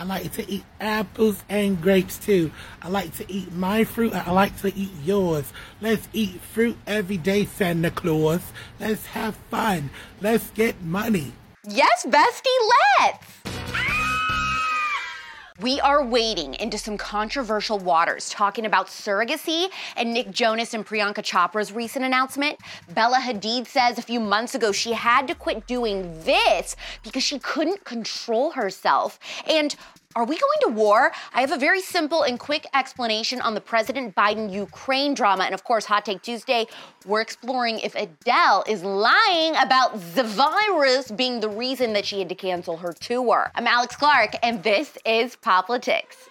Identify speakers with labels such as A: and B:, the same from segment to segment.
A: I like to eat apples and grapes too. I like to eat my fruit. I like to eat yours. Let's eat fruit every day, Santa Claus. Let's have fun. Let's get money.
B: Yes, bestie, let's! We are wading into some controversial waters talking about surrogacy and Nick Jonas and Priyanka Chopra's recent announcement. Bella Hadid says a few months ago she had to quit doing this because she couldn't control herself. And are we going to war? I have a very simple and quick explanation on the President Biden Ukraine drama. And of course, Hot Take Tuesday, we're exploring if Adele is lying about the virus being the reason that she had to cancel her tour. I'm Alex Clark, and this is Poplitics.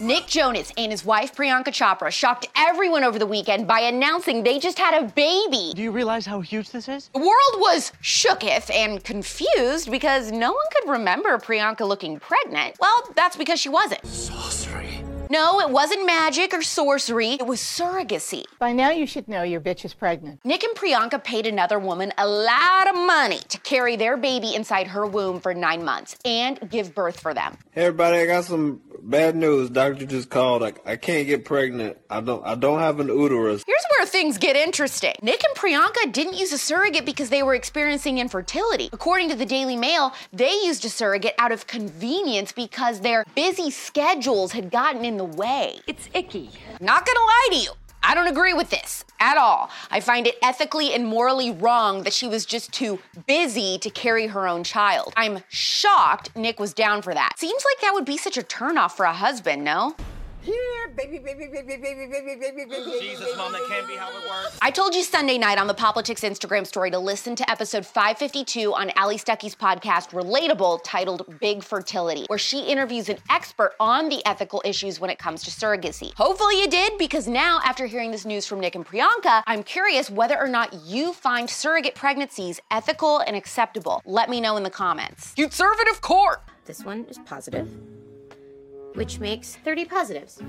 B: Nick Jonas and his wife Priyanka Chopra shocked everyone over the weekend by announcing they just had a baby.
C: Do you realize how huge this is?
B: The world was shooketh and confused because no one could remember Priyanka looking pregnant. Well, that's because she wasn't.
C: Sorcery.
B: No, it wasn't magic or sorcery. It was surrogacy.
D: By now, you should know your bitch is pregnant.
B: Nick and Priyanka paid another woman a lot of money to carry their baby inside her womb for nine months and give birth for them.
E: Hey everybody, I got some bad news. Doctor just called. I, I can't get pregnant. I don't I don't have an uterus.
B: Here's where things get interesting. Nick and Priyanka didn't use a surrogate because they were experiencing infertility. According to the Daily Mail, they used a surrogate out of convenience because their busy schedules had gotten in the way.
F: It's icky.
B: Not gonna lie to you. I don't agree with this at all. I find it ethically and morally wrong that she was just too busy to carry her own child. I'm shocked Nick was down for that. Seems like that would be such a turnoff for a husband, no?
G: Here, baby, baby, baby, baby, baby, baby, baby.
C: Jesus, Mom, that can't be how it works.
B: I told you Sunday night on the Poplitics Instagram story to listen to episode 552 on Allie Stuckey's podcast, Relatable, titled Big Fertility, where she interviews an expert on the ethical issues when it comes to surrogacy. Hopefully you did, because now, after hearing this news from Nick and Priyanka, I'm curious whether or not you find surrogate pregnancies ethical and acceptable. Let me know in the comments. Conservative court!
H: This one is positive, which makes 30 positives.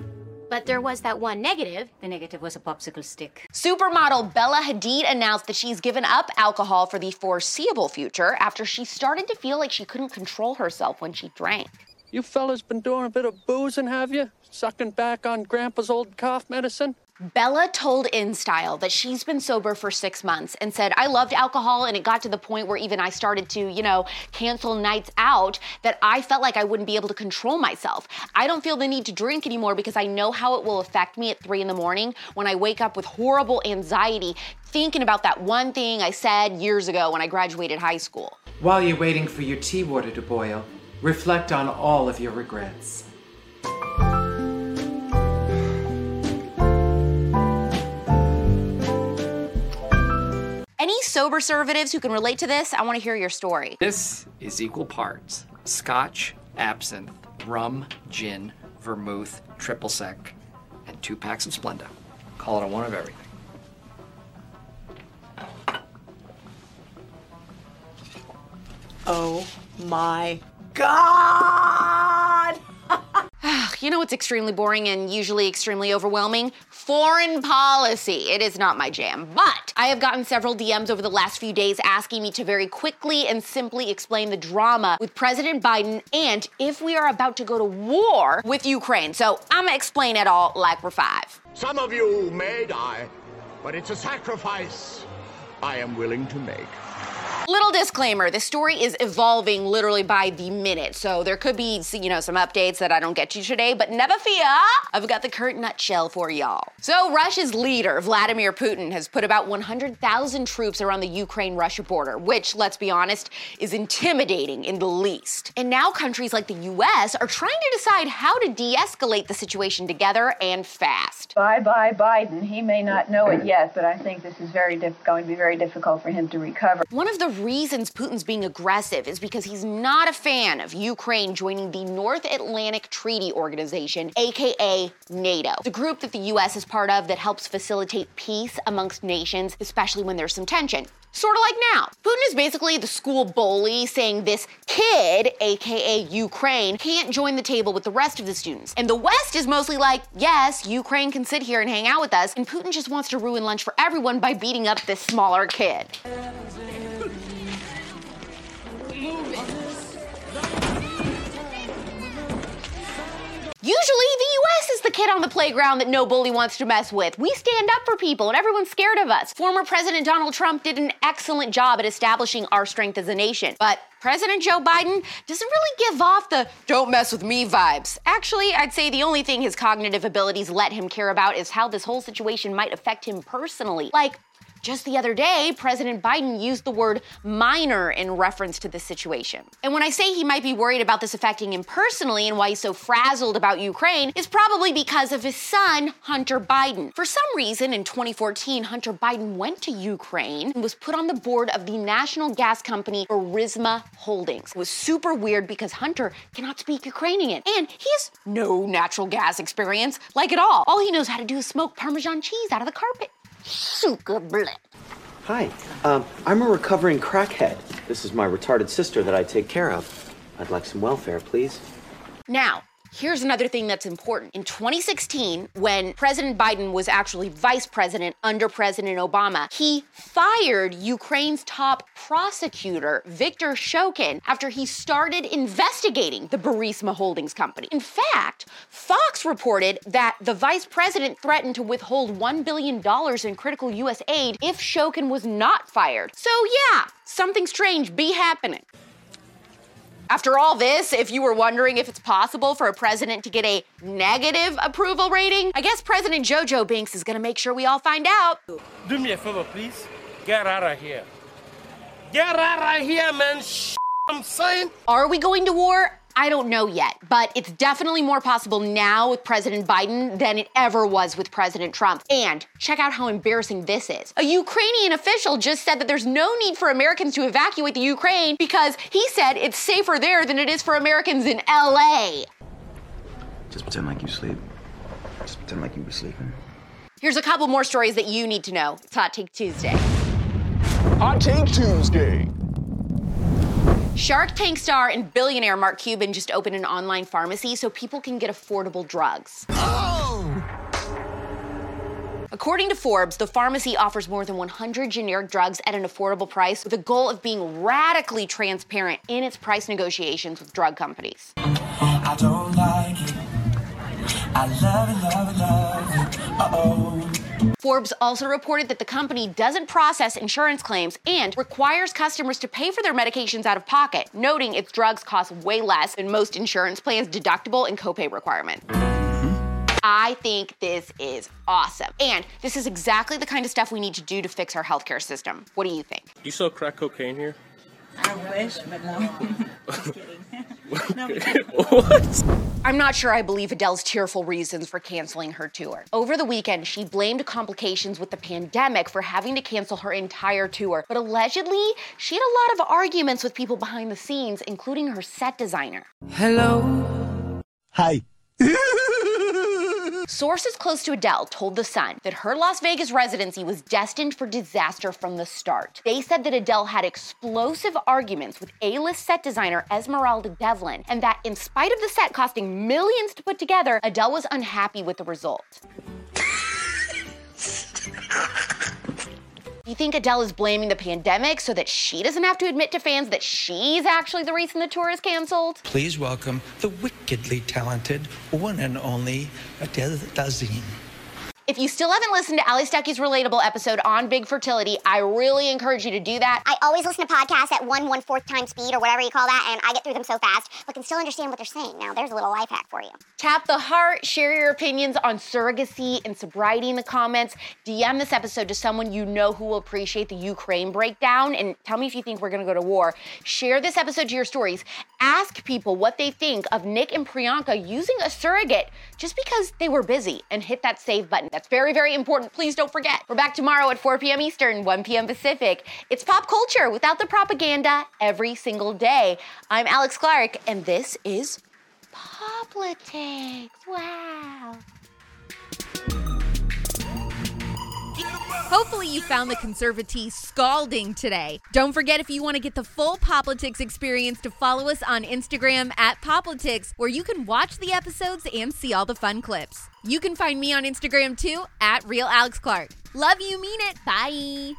H: But there was that one negative.
F: The negative was a popsicle stick.
B: Supermodel Bella Hadid announced that she's given up alcohol for the foreseeable future after she started to feel like she couldn't control herself when she drank.
C: You fellas been doing a bit of boozing, have you? Sucking back on Grandpa's old cough medicine?
B: Bella told InStyle that she's been sober for six months and said, I loved alcohol, and it got to the point where even I started to, you know, cancel nights out that I felt like I wouldn't be able to control myself. I don't feel the need to drink anymore because I know how it will affect me at three in the morning when I wake up with horrible anxiety thinking about that one thing I said years ago when I graduated high school.
I: While you're waiting for your tea water to boil, reflect on all of your regrets.
B: Any sober conservatives who can relate to this, I want to hear your story.
J: This is equal parts scotch, absinthe, rum, gin, vermouth, triple sec, and two packs of Splenda. Call it a one of everything.
G: Oh my God!
B: Ah, you know what's extremely boring and usually extremely overwhelming? Foreign policy. It is not my jam. But I have gotten several DMs over the last few days asking me to very quickly and simply explain the drama with President Biden and if we are about to go to war with Ukraine. So I'm gonna explain it all like we're five.
K: Some of you may die, but it's a sacrifice I am willing to make.
B: Little disclaimer, the story is evolving literally by the minute. So there could be, you know, some updates that I don't get to today, but never fear, I've got the current nutshell for y'all. So Russia's leader, Vladimir Putin, has put about 100,000 troops around the Ukraine-Russia border, which, let's be honest, is intimidating in the least. And now countries like the US are trying to decide how to de-escalate the situation together and fast.
D: Bye bye, Biden. He may not know it yet, but I think this is very diff- going to be very difficult for him to recover.
B: One of the reasons Putin's being aggressive is because he's not a fan of Ukraine joining the North Atlantic Treaty Organization, aka NATO, the group that the US is part of that helps facilitate peace amongst nations, especially when there's some tension. Sort of like now. Putin is basically the school bully saying this kid, aka Ukraine, can't join the table with the rest of the students. And the West is mostly like, yes, Ukraine can sit here and hang out with us, and Putin just wants to ruin lunch for everyone by beating up this smaller kid. Usually, the US is the kid on the playground that no bully wants to mess with. We stand up for people and everyone's scared of us. Former President Donald Trump did an excellent job at establishing our strength as a nation. But President Joe Biden doesn't really give off the don't mess with me vibes. Actually, I'd say the only thing his cognitive abilities let him care about is how this whole situation might affect him personally. Like, just the other day, President Biden used the word minor in reference to this situation. And when I say he might be worried about this affecting him personally and why he's so frazzled about Ukraine, is probably because of his son, Hunter Biden. For some reason, in 2014, Hunter Biden went to Ukraine and was put on the board of the national gas company Burisma Holdings. It was super weird because Hunter cannot speak Ukrainian and he has no natural gas experience, like at all. All he knows how to do is smoke Parmesan cheese out of the carpet. Super blah.
L: Hi, um, I'm a recovering crackhead. This is my retarded sister that I take care of. I'd like some welfare, please.
B: Now, here's another thing that's important. In 2016, when President Biden was actually vice president under President Obama, he fired Ukraine's top prosecutor, Viktor Shokin, after he started investigating the Burisma Holdings Company. In fact, Fox reported that the vice president threatened to withhold $1 billion in critical U.S. aid if Shokin was not fired. So, yeah, something strange be happening. After all this, if you were wondering if it's possible for a president to get a negative approval rating, I guess President Jojo Binks is gonna make sure we all find out.
M: Do me a favor, please. Get out of here. Get out of here, man. Sh- I'm saying.
B: Are we going to war? I don't know yet, but it's definitely more possible now with President Biden than it ever was with President Trump. And check out how embarrassing this is. A Ukrainian official just said that there's no need for Americans to evacuate the Ukraine because he said it's safer there than it is for Americans in LA.
N: Just pretend like you sleep. Just pretend like you were sleeping.
B: Here's a couple more stories that you need to know. It's Hot Take Tuesday.
K: Hot Take Tuesday.
B: Shark Tank star and billionaire Mark Cuban just opened an online pharmacy so people can get affordable drugs. Oh! According to Forbes, the pharmacy offers more than 100 generic drugs at an affordable price with a goal of being radically transparent in its price negotiations with drug companies.
O: I don't like it. I love it, love it, love it. Uh-oh.
B: Forbes also reported that the company doesn't process insurance claims and requires customers to pay for their medications out of pocket, noting its drugs cost way less than most insurance plans' deductible and copay requirement. I think this is awesome. And this is exactly the kind of stuff we need to do to fix our healthcare system. What do you think?
M: You sell crack cocaine here?
P: I wish, but no. Just kidding. no,
M: what?
B: I'm not sure I believe Adele's tearful reasons for canceling her tour. Over the weekend, she blamed complications with the pandemic for having to cancel her entire tour. But allegedly, she had a lot of arguments with people behind the scenes, including her set designer.
O: Hello.
K: Hi.
B: Sources close to Adele told The Sun that her Las Vegas residency was destined for disaster from the start. They said that Adele had explosive arguments with A-list set designer Esmeralda Devlin, and that in spite of the set costing millions to put together, Adele was unhappy with the result. You think Adele is blaming the pandemic so that she doesn't have to admit to fans that she's actually the reason the tour is canceled?
O: Please welcome the wickedly talented one and only Adele Dazeem.
B: If you still haven't listened to Allie Stuckey's relatable episode on big fertility, I really encourage you to do that.
Q: I always listen to podcasts at one one fourth time speed or whatever you call that, and I get through them so fast, but can still understand what they're saying. Now, there's a little life hack for you.
B: Tap the heart, share your opinions on surrogacy and sobriety in the comments. DM this episode to someone you know who will appreciate the Ukraine breakdown, and tell me if you think we're gonna go to war. Share this episode to your stories. Ask people what they think of Nick and Priyanka using a surrogate just because they were busy, and hit that save button. That's
R: That's very, very important. Please don't forget. We're back tomorrow at 4 p.m. Eastern, 1 p.m. Pacific. It's pop culture without the propaganda every single day. I'm Alex Clark, and this is Poplitics. Wow.
B: Hopefully, you found the conservatee scalding today. Don't forget, if you want to get the full Poplitics experience, to follow us on Instagram at Poplitics, where you can watch the episodes and see all the fun clips. You can find me on Instagram too at Real Alex Clark. Love you, mean it. Bye.